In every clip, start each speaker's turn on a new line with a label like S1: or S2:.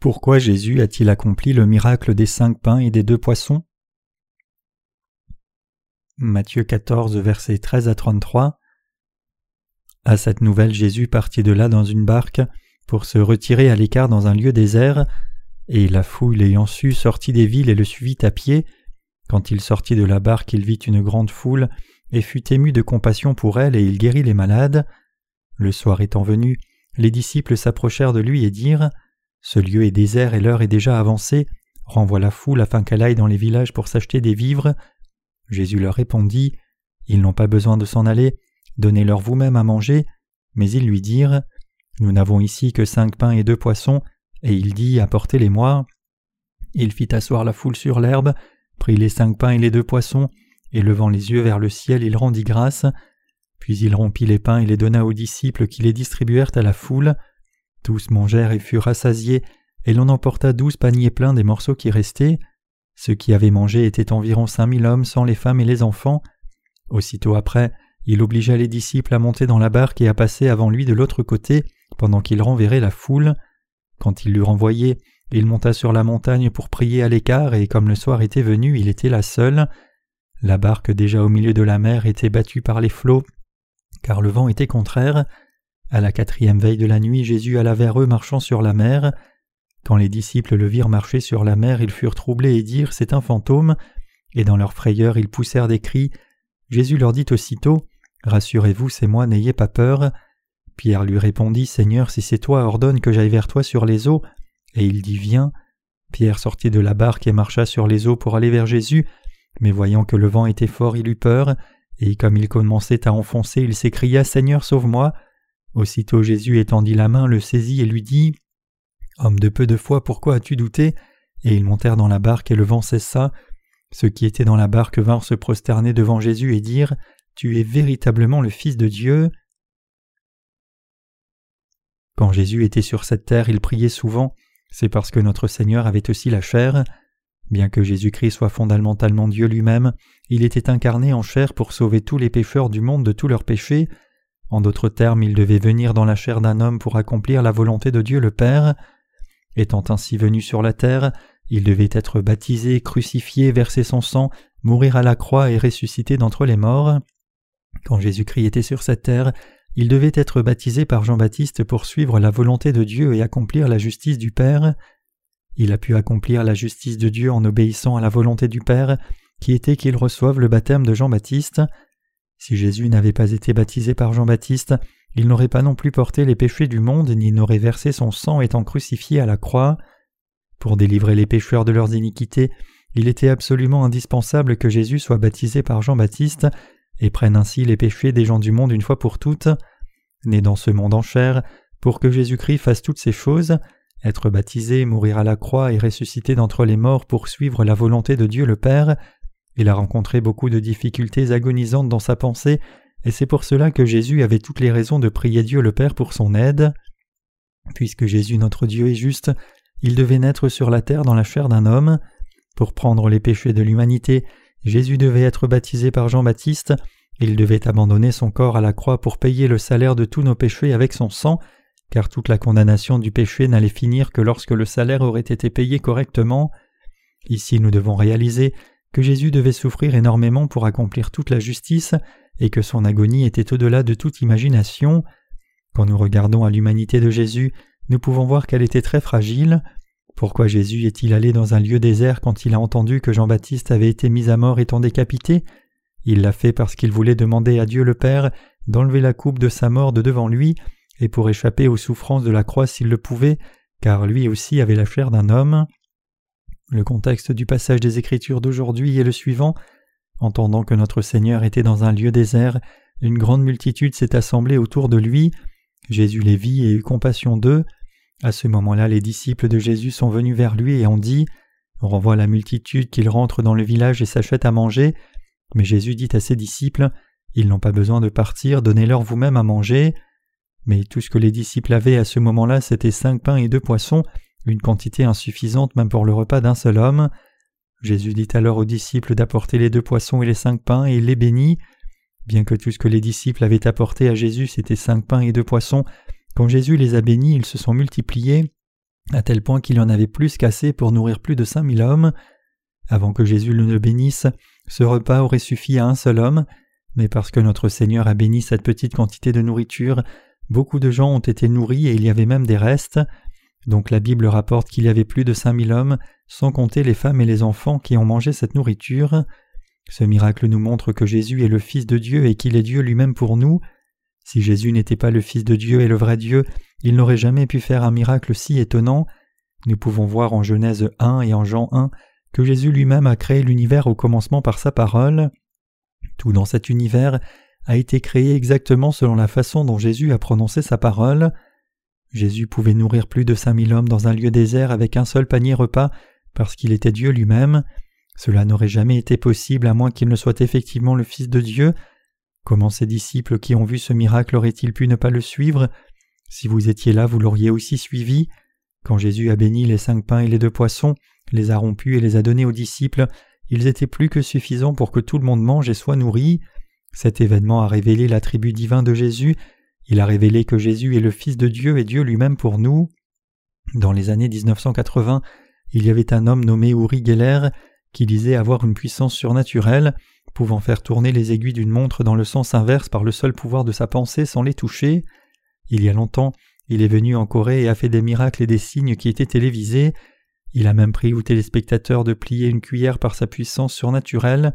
S1: Pourquoi Jésus a-t-il accompli le miracle des cinq pains et des deux poissons? Matthieu 14, versets 13 à 33 À cette nouvelle, Jésus partit de là dans une barque pour se retirer à l'écart dans un lieu désert, et la foule l'ayant su sortit des villes et le suivit à pied. Quand il sortit de la barque, il vit une grande foule, et fut ému de compassion pour elle, et il guérit les malades. Le soir étant venu, les disciples s'approchèrent de lui et dirent ce lieu est désert et l'heure est déjà avancée. Renvoie la foule afin qu'elle aille dans les villages pour s'acheter des vivres. Jésus leur répondit Ils n'ont pas besoin de s'en aller, donnez-leur vous-même à manger. Mais ils lui dirent Nous n'avons ici que cinq pains et deux poissons. Et il dit Apportez-les-moi. Il fit asseoir la foule sur l'herbe, prit les cinq pains et les deux poissons, et levant les yeux vers le ciel, il rendit grâce. Puis il rompit les pains et les donna aux disciples qui les distribuèrent à la foule. Tous mangèrent et furent rassasiés, et l'on emporta douze paniers pleins des morceaux qui restaient. Ceux qui avaient mangé étaient environ cinq mille hommes sans les femmes et les enfants. Aussitôt après, il obligea les disciples à monter dans la barque et à passer avant lui de l'autre côté, pendant qu'il renverrait la foule. Quand il l'eut renvoyé, il monta sur la montagne pour prier à l'écart, et comme le soir était venu, il était là seul. La barque déjà au milieu de la mer était battue par les flots, car le vent était contraire. À la quatrième veille de la nuit, Jésus alla vers eux marchant sur la mer. Quand les disciples le virent marcher sur la mer, ils furent troublés et dirent C'est un fantôme. Et dans leur frayeur, ils poussèrent des cris. Jésus leur dit aussitôt Rassurez-vous, c'est moi, n'ayez pas peur. Pierre lui répondit Seigneur, si c'est toi, ordonne que j'aille vers toi sur les eaux. Et il dit Viens. Pierre sortit de la barque et marcha sur les eaux pour aller vers Jésus, mais voyant que le vent était fort, il eut peur, et comme il commençait à enfoncer, il s'écria Seigneur, sauve-moi. Aussitôt Jésus étendit la main, le saisit et lui dit Homme de peu de foi, pourquoi as-tu douté? Et ils montèrent dans la barque et le vent cessa. Ceux qui étaient dans la barque vinrent se prosterner devant Jésus et dire Tu es véritablement le Fils de Dieu. Quand Jésus était sur cette terre, il priait souvent, c'est parce que notre Seigneur avait aussi la chair. Bien que Jésus-Christ soit fondamentalement Dieu lui-même, il était incarné en chair pour sauver tous les pécheurs du monde de tous leurs péchés, en d'autres termes, il devait venir dans la chair d'un homme pour accomplir la volonté de Dieu le Père. Étant ainsi venu sur la terre, il devait être baptisé, crucifié, verser son sang, mourir à la croix et ressusciter d'entre les morts. Quand Jésus-Christ était sur cette terre, il devait être baptisé par Jean-Baptiste pour suivre la volonté de Dieu et accomplir la justice du Père. Il a pu accomplir la justice de Dieu en obéissant à la volonté du Père, qui était qu'il reçoive le baptême de Jean-Baptiste. Si Jésus n'avait pas été baptisé par Jean-Baptiste, il n'aurait pas non plus porté les péchés du monde, ni n'aurait versé son sang étant crucifié à la croix. Pour délivrer les pécheurs de leurs iniquités, il était absolument indispensable que Jésus soit baptisé par Jean-Baptiste et prenne ainsi les péchés des gens du monde une fois pour toutes. Né dans ce monde en chair, pour que Jésus-Christ fasse toutes ces choses, être baptisé, mourir à la croix et ressusciter d'entre les morts pour suivre la volonté de Dieu le Père, il a rencontré beaucoup de difficultés agonisantes dans sa pensée, et c'est pour cela que Jésus avait toutes les raisons de prier Dieu le Père pour son aide. Puisque Jésus notre Dieu est juste, il devait naître sur la terre dans la chair d'un homme. Pour prendre les péchés de l'humanité, Jésus devait être baptisé par Jean-Baptiste, il devait abandonner son corps à la croix pour payer le salaire de tous nos péchés avec son sang, car toute la condamnation du péché n'allait finir que lorsque le salaire aurait été payé correctement. Ici nous devons réaliser que Jésus devait souffrir énormément pour accomplir toute la justice et que son agonie était au-delà de toute imagination. Quand nous regardons à l'humanité de Jésus, nous pouvons voir qu'elle était très fragile. Pourquoi Jésus est-il allé dans un lieu désert quand il a entendu que Jean-Baptiste avait été mis à mort étant décapité? Il l'a fait parce qu'il voulait demander à Dieu le Père d'enlever la coupe de sa mort de devant lui et pour échapper aux souffrances de la croix s'il le pouvait, car lui aussi avait la chair d'un homme. Le contexte du passage des Écritures d'aujourd'hui est le suivant. Entendant que notre Seigneur était dans un lieu désert, une grande multitude s'est assemblée autour de lui. Jésus les vit et eut compassion d'eux. À ce moment-là, les disciples de Jésus sont venus vers lui et ont dit On renvoie la multitude qu'il rentre dans le village et s'achète à manger. Mais Jésus dit à ses disciples Ils n'ont pas besoin de partir, donnez-leur vous-même à manger. Mais tout ce que les disciples avaient à ce moment-là, c'était cinq pains et deux poissons, une quantité insuffisante même pour le repas d'un seul homme. Jésus dit alors aux disciples d'apporter les deux poissons et les cinq pains, et il les bénit. Bien que tout ce que les disciples avaient apporté à Jésus c'était cinq pains et deux poissons, quand Jésus les a bénis, ils se sont multipliés, à tel point qu'il en avait plus qu'assez pour nourrir plus de cinq mille hommes. Avant que Jésus le bénisse, ce repas aurait suffi à un seul homme, mais parce que notre Seigneur a béni cette petite quantité de nourriture, beaucoup de gens ont été nourris et il y avait même des restes. Donc la Bible rapporte qu'il y avait plus de cinq mille hommes, sans compter les femmes et les enfants qui ont mangé cette nourriture. Ce miracle nous montre que Jésus est le Fils de Dieu et qu'il est Dieu lui-même pour nous. Si Jésus n'était pas le Fils de Dieu et le vrai Dieu, il n'aurait jamais pu faire un miracle si étonnant. Nous pouvons voir en Genèse 1 et en Jean 1 que Jésus lui-même a créé l'univers au commencement par sa parole. Tout dans cet univers a été créé exactement selon la façon dont Jésus a prononcé sa parole. Jésus pouvait nourrir plus de cinq mille hommes dans un lieu désert avec un seul panier repas parce qu'il était Dieu lui-même. Cela n'aurait jamais été possible à moins qu'il ne soit effectivement le Fils de Dieu. Comment ces disciples qui ont vu ce miracle auraient-ils pu ne pas le suivre? Si vous étiez là, vous l'auriez aussi suivi. Quand Jésus a béni les cinq pains et les deux poissons, les a rompus et les a donnés aux disciples, ils étaient plus que suffisants pour que tout le monde mange et soit nourri. Cet événement a révélé l'attribut divin de Jésus, il a révélé que Jésus est le Fils de Dieu et Dieu lui-même pour nous. Dans les années 1980, il y avait un homme nommé Uri Geller qui disait avoir une puissance surnaturelle, pouvant faire tourner les aiguilles d'une montre dans le sens inverse par le seul pouvoir de sa pensée sans les toucher. Il y a longtemps, il est venu en Corée et a fait des miracles et des signes qui étaient télévisés. Il a même pris aux téléspectateurs de plier une cuillère par sa puissance surnaturelle.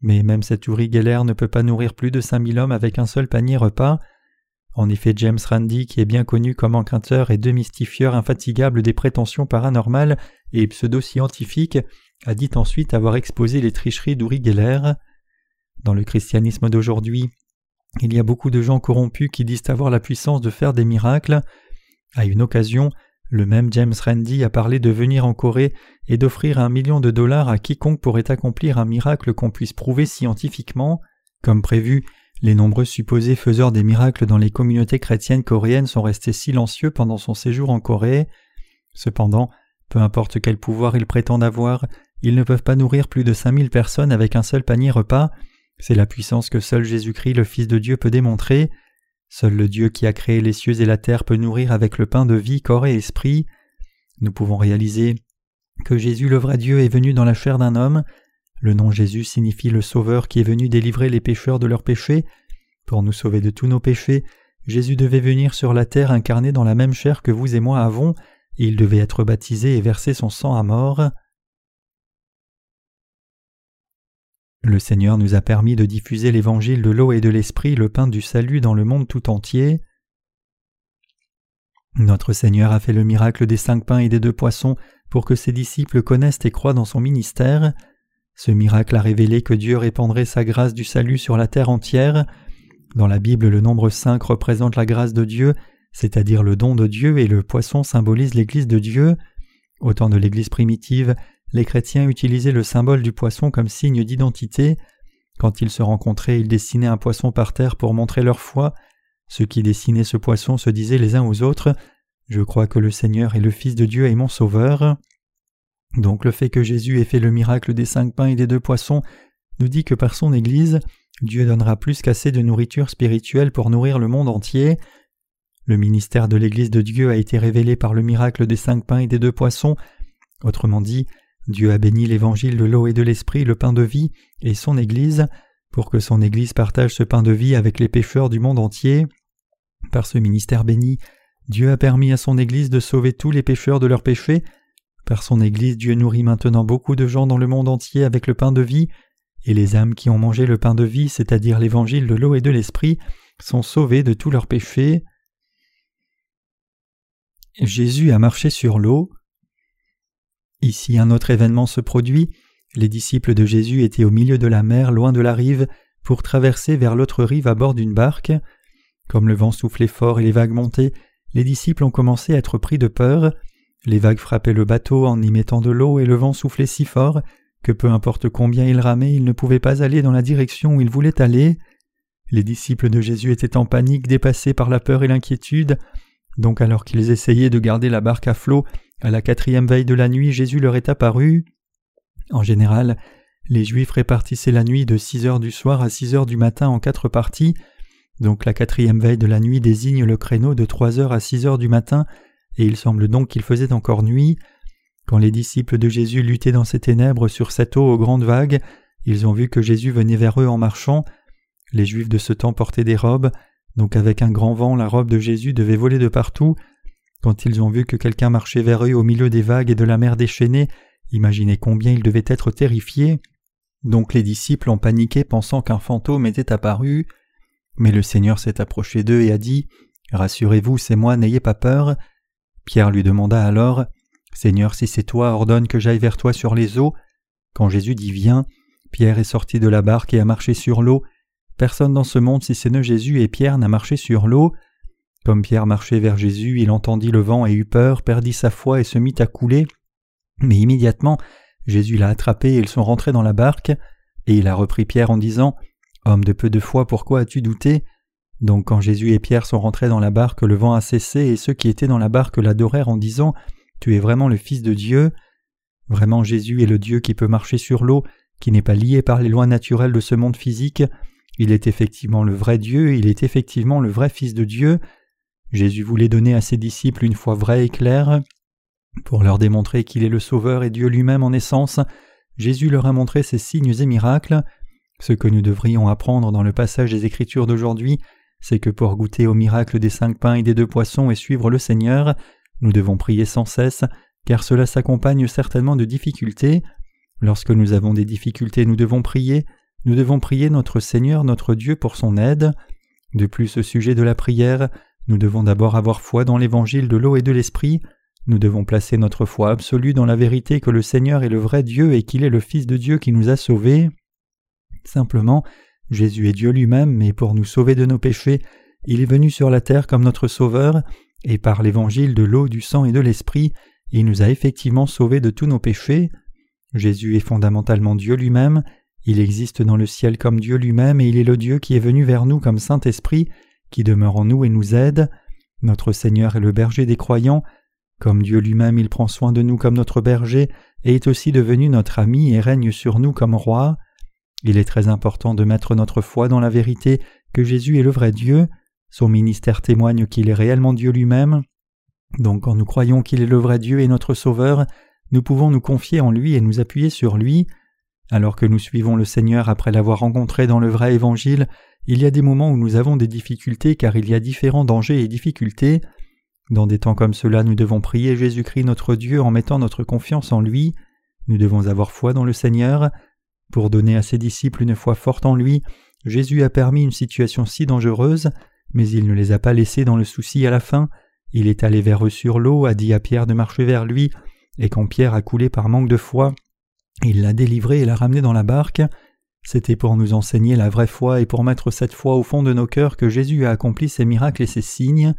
S1: Mais même cet Uri Geller ne peut pas nourrir plus de cinq mille hommes avec un seul panier repas. En effet, James Randi, qui est bien connu comme enquêteur et démystifieur infatigable des prétentions paranormales et pseudo-scientifiques, a dit ensuite avoir exposé les tricheries d'Uri Geller. Dans le christianisme d'aujourd'hui, il y a beaucoup de gens corrompus qui disent avoir la puissance de faire des miracles. À une occasion, le même James Randi a parlé de venir en Corée et d'offrir un million de dollars à quiconque pourrait accomplir un miracle qu'on puisse prouver scientifiquement. Comme prévu, les nombreux supposés faiseurs des miracles dans les communautés chrétiennes coréennes sont restés silencieux pendant son séjour en Corée. Cependant, peu importe quel pouvoir ils prétendent avoir, ils ne peuvent pas nourrir plus de cinq mille personnes avec un seul panier repas. C'est la puissance que seul Jésus-Christ, le Fils de Dieu, peut démontrer. Seul le Dieu qui a créé les cieux et la terre peut nourrir avec le pain de vie corps et esprit. Nous pouvons réaliser que Jésus le vrai Dieu est venu dans la chair d'un homme. Le nom Jésus signifie le Sauveur qui est venu délivrer les pécheurs de leurs péchés. Pour nous sauver de tous nos péchés, Jésus devait venir sur la terre incarné dans la même chair que vous et moi avons, et il devait être baptisé et verser son sang à mort. Le Seigneur nous a permis de diffuser l'évangile de l'eau et de l'esprit, le pain du salut dans le monde tout entier. Notre Seigneur a fait le miracle des cinq pains et des deux poissons pour que ses disciples connaissent et croient dans son ministère. Ce miracle a révélé que Dieu répandrait sa grâce du salut sur la terre entière. Dans la Bible, le nombre cinq représente la grâce de Dieu, c'est-à-dire le don de Dieu, et le poisson symbolise l'Église de Dieu. Au temps de l'Église primitive, les chrétiens utilisaient le symbole du poisson comme signe d'identité. Quand ils se rencontraient, ils dessinaient un poisson par terre pour montrer leur foi. Ceux qui dessinaient ce poisson se disaient les uns aux autres Je crois que le Seigneur est le Fils de Dieu et mon Sauveur. Donc le fait que Jésus ait fait le miracle des cinq pains et des deux poissons nous dit que par son Église, Dieu donnera plus qu'assez de nourriture spirituelle pour nourrir le monde entier. Le ministère de l'Église de Dieu a été révélé par le miracle des cinq pains et des deux poissons. Autrement dit, Dieu a béni l'évangile de l'eau et de l'esprit, le pain de vie, et son Église, pour que son Église partage ce pain de vie avec les pécheurs du monde entier. Par ce ministère béni, Dieu a permis à son Église de sauver tous les pécheurs de leurs péchés. Par son Église, Dieu nourrit maintenant beaucoup de gens dans le monde entier avec le pain de vie, et les âmes qui ont mangé le pain de vie, c'est-à-dire l'évangile de l'eau et de l'esprit, sont sauvées de tous leurs péchés. Jésus a marché sur l'eau. Ici un autre événement se produit. Les disciples de Jésus étaient au milieu de la mer, loin de la rive, pour traverser vers l'autre rive à bord d'une barque. Comme le vent soufflait fort et les vagues montaient, les disciples ont commencé à être pris de peur. Les vagues frappaient le bateau en y mettant de l'eau et le vent soufflait si fort que peu importe combien ils ramaient, ils ne pouvaient pas aller dans la direction où ils voulaient aller. Les disciples de Jésus étaient en panique, dépassés par la peur et l'inquiétude. Donc alors qu'ils essayaient de garder la barque à flot, à la quatrième veille de la nuit, Jésus leur est apparu. En général, les Juifs répartissaient la nuit de six heures du soir à six heures du matin en quatre parties, donc la quatrième veille de la nuit désigne le créneau de trois heures à six heures du matin, et il semble donc qu'il faisait encore nuit. Quand les disciples de Jésus luttaient dans ces ténèbres sur cette eau aux grandes vagues, ils ont vu que Jésus venait vers eux en marchant. Les Juifs de ce temps portaient des robes, donc avec un grand vent la robe de Jésus devait voler de partout. Quand ils ont vu que quelqu'un marchait vers eux au milieu des vagues et de la mer déchaînée, imaginez combien ils devaient être terrifiés. Donc les disciples ont paniqué pensant qu'un fantôme était apparu. Mais le Seigneur s'est approché d'eux et a dit Rassurez-vous, c'est moi, n'ayez pas peur. Pierre lui demanda alors Seigneur, si c'est toi, ordonne que j'aille vers toi sur les eaux. Quand Jésus dit Viens, Pierre est sorti de la barque et a marché sur l'eau. Personne dans ce monde, si ce n'est Jésus et Pierre, n'a marché sur l'eau. Comme Pierre marchait vers Jésus, il entendit le vent et eut peur, perdit sa foi et se mit à couler. Mais immédiatement, Jésus l'a attrapé et ils sont rentrés dans la barque, et il a repris Pierre en disant Homme de peu de foi, pourquoi as-tu douté? Donc quand Jésus et Pierre sont rentrés dans la barque, le vent a cessé, et ceux qui étaient dans la barque l'adorèrent en disant Tu es vraiment le Fils de Dieu. Vraiment Jésus est le Dieu qui peut marcher sur l'eau, qui n'est pas lié par les lois naturelles de ce monde physique. Il est effectivement le vrai Dieu, il est effectivement le vrai Fils de Dieu. Jésus voulait donner à ses disciples une foi vraie et claire. Pour leur démontrer qu'il est le Sauveur et Dieu lui-même en essence, Jésus leur a montré ses signes et miracles. Ce que nous devrions apprendre dans le passage des Écritures d'aujourd'hui, c'est que pour goûter au miracle des cinq pains et des deux poissons et suivre le Seigneur, nous devons prier sans cesse, car cela s'accompagne certainement de difficultés. Lorsque nous avons des difficultés, nous devons prier, nous devons prier notre Seigneur, notre Dieu, pour son aide. De plus, au sujet de la prière, nous devons d'abord avoir foi dans l'évangile de l'eau et de l'esprit, nous devons placer notre foi absolue dans la vérité que le Seigneur est le vrai Dieu et qu'il est le Fils de Dieu qui nous a sauvés. Simplement, Jésus est Dieu lui-même, mais pour nous sauver de nos péchés, il est venu sur la terre comme notre Sauveur, et par l'évangile de l'eau, du sang et de l'Esprit, il nous a effectivement sauvés de tous nos péchés. Jésus est fondamentalement Dieu lui-même, il existe dans le ciel comme Dieu lui-même, et il est le Dieu qui est venu vers nous comme Saint-Esprit, qui demeure en nous et nous aide. Notre Seigneur est le berger des croyants, comme Dieu lui-même il prend soin de nous comme notre berger, et est aussi devenu notre ami et règne sur nous comme roi. Il est très important de mettre notre foi dans la vérité que Jésus est le vrai Dieu, son ministère témoigne qu'il est réellement Dieu lui-même. Donc quand nous croyons qu'il est le vrai Dieu et notre Sauveur, nous pouvons nous confier en lui et nous appuyer sur lui. Alors que nous suivons le Seigneur après l'avoir rencontré dans le vrai Évangile, il y a des moments où nous avons des difficultés car il y a différents dangers et difficultés. Dans des temps comme cela, nous devons prier Jésus-Christ notre Dieu en mettant notre confiance en lui. Nous devons avoir foi dans le Seigneur. Pour donner à ses disciples une foi forte en lui, Jésus a permis une situation si dangereuse, mais il ne les a pas laissés dans le souci à la fin. Il est allé vers eux sur l'eau, a dit à Pierre de marcher vers lui, et quand Pierre a coulé par manque de foi, il l'a délivré et l'a ramené dans la barque. C'était pour nous enseigner la vraie foi et pour mettre cette foi au fond de nos cœurs que Jésus a accompli ses miracles et ses signes.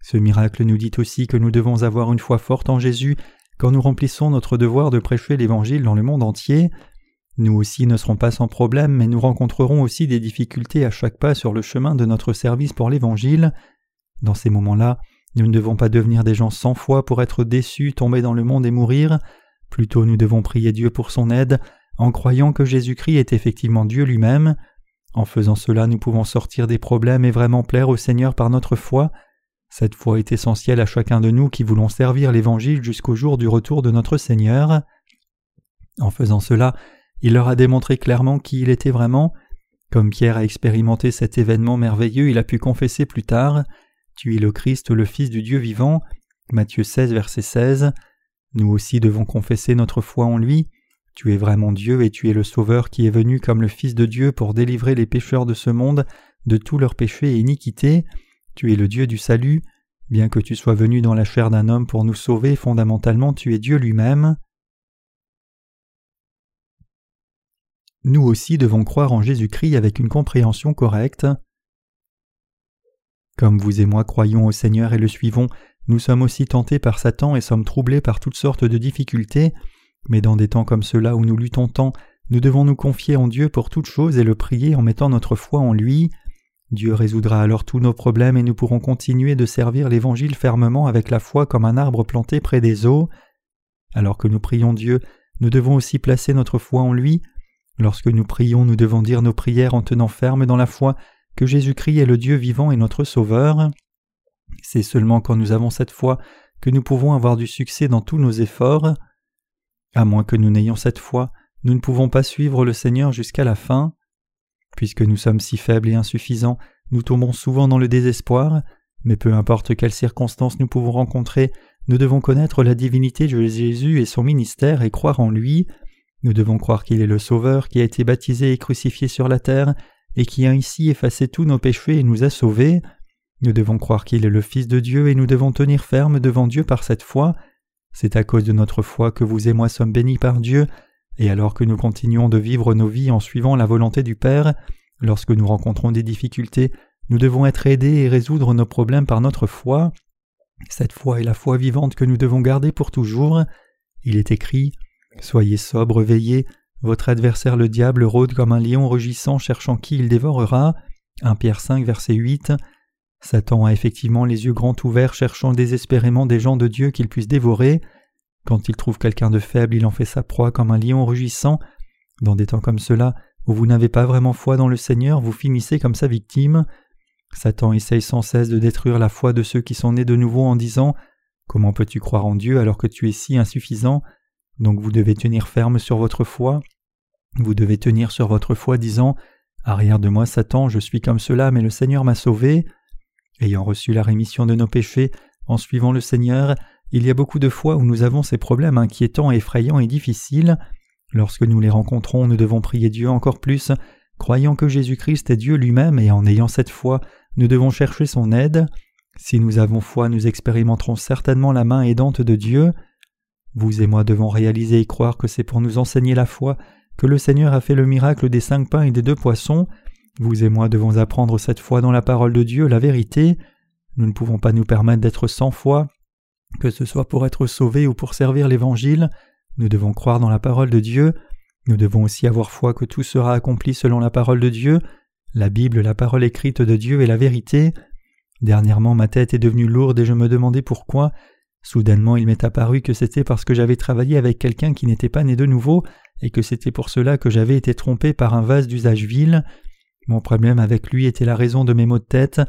S1: Ce miracle nous dit aussi que nous devons avoir une foi forte en Jésus quand nous remplissons notre devoir de prêcher l'Évangile dans le monde entier. Nous aussi ne serons pas sans problème, mais nous rencontrerons aussi des difficultés à chaque pas sur le chemin de notre service pour l'Évangile. Dans ces moments-là, nous ne devons pas devenir des gens sans foi pour être déçus, tomber dans le monde et mourir. Plutôt nous devons prier Dieu pour son aide, en croyant que Jésus-Christ est effectivement Dieu lui-même. En faisant cela, nous pouvons sortir des problèmes et vraiment plaire au Seigneur par notre foi. Cette foi est essentielle à chacun de nous qui voulons servir l'Évangile jusqu'au jour du retour de notre Seigneur. En faisant cela, il leur a démontré clairement qui il était vraiment. Comme Pierre a expérimenté cet événement merveilleux, il a pu confesser plus tard Tu es le Christ, le Fils du Dieu vivant. Matthieu 16, verset 16. Nous aussi devons confesser notre foi en lui. Tu es vraiment Dieu et tu es le Sauveur qui est venu comme le Fils de Dieu pour délivrer les pécheurs de ce monde de tous leurs péchés et iniquités. Tu es le Dieu du salut. Bien que tu sois venu dans la chair d'un homme pour nous sauver, fondamentalement tu es Dieu lui-même. Nous aussi devons croire en Jésus-Christ avec une compréhension correcte. Comme vous et moi croyons au Seigneur et le suivons, nous sommes aussi tentés par Satan et sommes troublés par toutes sortes de difficultés, mais dans des temps comme ceux-là où nous luttons tant, nous devons nous confier en Dieu pour toutes choses et le prier en mettant notre foi en lui. Dieu résoudra alors tous nos problèmes et nous pourrons continuer de servir l'Évangile fermement avec la foi comme un arbre planté près des eaux. Alors que nous prions Dieu, nous devons aussi placer notre foi en lui, Lorsque nous prions, nous devons dire nos prières en tenant ferme dans la foi que Jésus-Christ est le Dieu vivant et notre Sauveur. C'est seulement quand nous avons cette foi que nous pouvons avoir du succès dans tous nos efforts. À moins que nous n'ayons cette foi, nous ne pouvons pas suivre le Seigneur jusqu'à la fin. Puisque nous sommes si faibles et insuffisants, nous tombons souvent dans le désespoir, mais peu importe quelles circonstances nous pouvons rencontrer, nous devons connaître la divinité de Jésus et son ministère et croire en lui. Nous devons croire qu'il est le Sauveur qui a été baptisé et crucifié sur la terre et qui a ainsi effacé tous nos péchés et nous a sauvés. Nous devons croire qu'il est le Fils de Dieu et nous devons tenir ferme devant Dieu par cette foi. C'est à cause de notre foi que vous et moi sommes bénis par Dieu, et alors que nous continuons de vivre nos vies en suivant la volonté du Père, lorsque nous rencontrons des difficultés, nous devons être aidés et résoudre nos problèmes par notre foi. Cette foi est la foi vivante que nous devons garder pour toujours. Il est écrit Soyez sobres, veillez, votre adversaire le diable rôde comme un lion rugissant cherchant qui il dévorera. 1 Pierre 5 verset 8. Satan a effectivement les yeux grands ouverts cherchant désespérément des gens de Dieu qu'il puisse dévorer. Quand il trouve quelqu'un de faible, il en fait sa proie comme un lion rugissant. Dans des temps comme cela, où vous n'avez pas vraiment foi dans le Seigneur, vous finissez comme sa victime. Satan essaye sans cesse de détruire la foi de ceux qui sont nés de nouveau en disant Comment peux-tu croire en Dieu alors que tu es si insuffisant? Donc vous devez tenir ferme sur votre foi. Vous devez tenir sur votre foi disant Arrière de moi, Satan, je suis comme cela, mais le Seigneur m'a sauvé. Ayant reçu la rémission de nos péchés, en suivant le Seigneur, il y a beaucoup de fois où nous avons ces problèmes inquiétants, effrayants et difficiles. Lorsque nous les rencontrons, nous devons prier Dieu encore plus, croyant que Jésus-Christ est Dieu lui-même, et en ayant cette foi, nous devons chercher son aide. Si nous avons foi, nous expérimenterons certainement la main aidante de Dieu. Vous et moi devons réaliser et croire que c'est pour nous enseigner la foi que le Seigneur a fait le miracle des cinq pains et des deux poissons, vous et moi devons apprendre cette foi dans la parole de Dieu, la vérité. Nous ne pouvons pas nous permettre d'être sans foi, que ce soit pour être sauvés ou pour servir l'Évangile. Nous devons croire dans la parole de Dieu. Nous devons aussi avoir foi que tout sera accompli selon la parole de Dieu. La Bible, la parole écrite de Dieu est la vérité. Dernièrement, ma tête est devenue lourde et je me demandais pourquoi. Soudainement, il m'est apparu que c'était parce que j'avais travaillé avec quelqu'un qui n'était pas né de nouveau et que c'était pour cela que j'avais été trompé par un vase d'usage vil. Mon problème avec lui était la raison de mes maux de tête,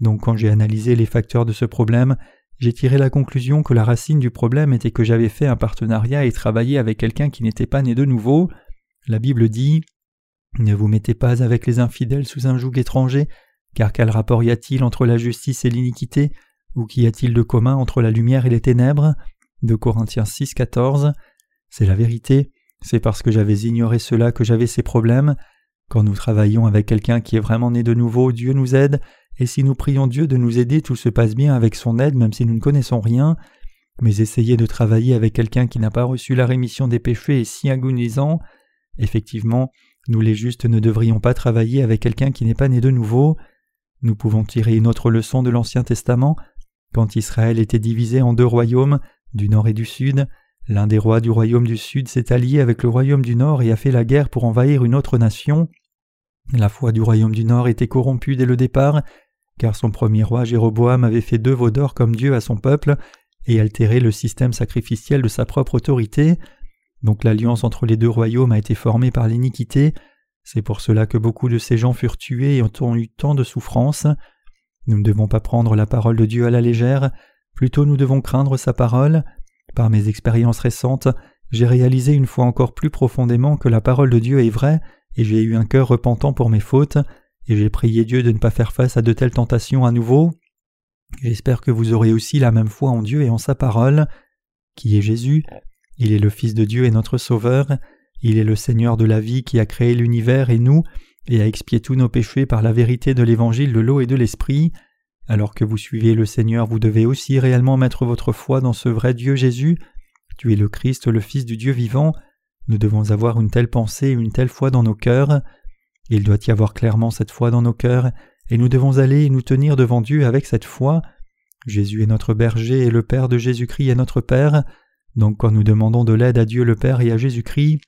S1: donc quand j'ai analysé les facteurs de ce problème, j'ai tiré la conclusion que la racine du problème était que j'avais fait un partenariat et travaillé avec quelqu'un qui n'était pas né de nouveau. La Bible dit Ne vous mettez pas avec les infidèles sous un joug étranger, car quel rapport y a-t-il entre la justice et l'iniquité? Ou qu'y a-t-il de commun entre la lumière et les ténèbres? De Corinthiens 6, 14. C'est la vérité, c'est parce que j'avais ignoré cela que j'avais ces problèmes. Quand nous travaillons avec quelqu'un qui est vraiment né de nouveau, Dieu nous aide, et si nous prions Dieu de nous aider, tout se passe bien avec son aide même si nous ne connaissons rien. Mais essayer de travailler avec quelqu'un qui n'a pas reçu la rémission des péchés est si agonisant. Effectivement, nous les justes ne devrions pas travailler avec quelqu'un qui n'est pas né de nouveau. Nous pouvons tirer une autre leçon de l'Ancien Testament. Quand Israël était divisé en deux royaumes, du nord et du sud, L'un des rois du royaume du Sud s'est allié avec le royaume du Nord et a fait la guerre pour envahir une autre nation. La foi du royaume du Nord était corrompue dès le départ, car son premier roi Jéroboam avait fait deux veaux d'or comme Dieu à son peuple et altéré le système sacrificiel de sa propre autorité. Donc l'alliance entre les deux royaumes a été formée par l'iniquité. C'est pour cela que beaucoup de ces gens furent tués et ont eu tant de souffrances. Nous ne devons pas prendre la parole de Dieu à la légère, plutôt nous devons craindre sa parole. Par mes expériences récentes, j'ai réalisé une fois encore plus profondément que la parole de Dieu est vraie, et j'ai eu un cœur repentant pour mes fautes, et j'ai prié Dieu de ne pas faire face à de telles tentations à nouveau. J'espère que vous aurez aussi la même foi en Dieu et en sa parole. Qui est Jésus Il est le Fils de Dieu et notre Sauveur. Il est le Seigneur de la vie qui a créé l'univers et nous, et a expié tous nos péchés par la vérité de l'évangile de l'eau et de l'esprit. Alors que vous suivez le Seigneur, vous devez aussi réellement mettre votre foi dans ce vrai Dieu Jésus. Tu es le Christ, le Fils du Dieu vivant. Nous devons avoir une telle pensée une telle foi dans nos cœurs. Il doit y avoir clairement cette foi dans nos cœurs, et nous devons aller nous tenir devant Dieu avec cette foi. Jésus est notre berger et le Père de Jésus-Christ est notre Père. Donc quand nous demandons de l'aide à Dieu le Père et à Jésus-Christ,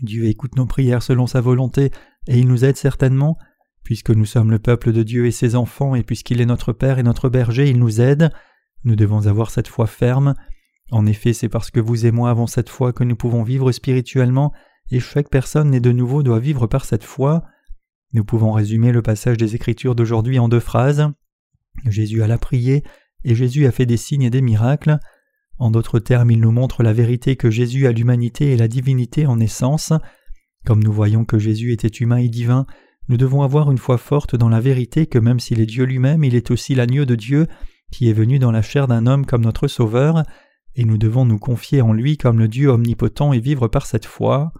S1: Dieu écoute nos prières selon sa volonté et il nous aide certainement. Puisque nous sommes le peuple de Dieu et ses enfants, et puisqu'il est notre Père et notre berger, il nous aide. Nous devons avoir cette foi ferme. En effet, c'est parce que vous et moi avons cette foi que nous pouvons vivre spirituellement, et chaque personne née de nouveau doit vivre par cette foi. Nous pouvons résumer le passage des Écritures d'aujourd'hui en deux phrases. Jésus alla prier, et Jésus a fait des signes et des miracles. En d'autres termes, il nous montre la vérité que Jésus a l'humanité et la divinité en essence. Comme nous voyons que Jésus était humain et divin, nous devons avoir une foi forte dans la vérité que même s'il est Dieu lui-même, il est aussi l'agneau de Dieu qui est venu dans la chair d'un homme comme notre Sauveur, et nous devons nous confier en lui comme le Dieu omnipotent et vivre par cette foi.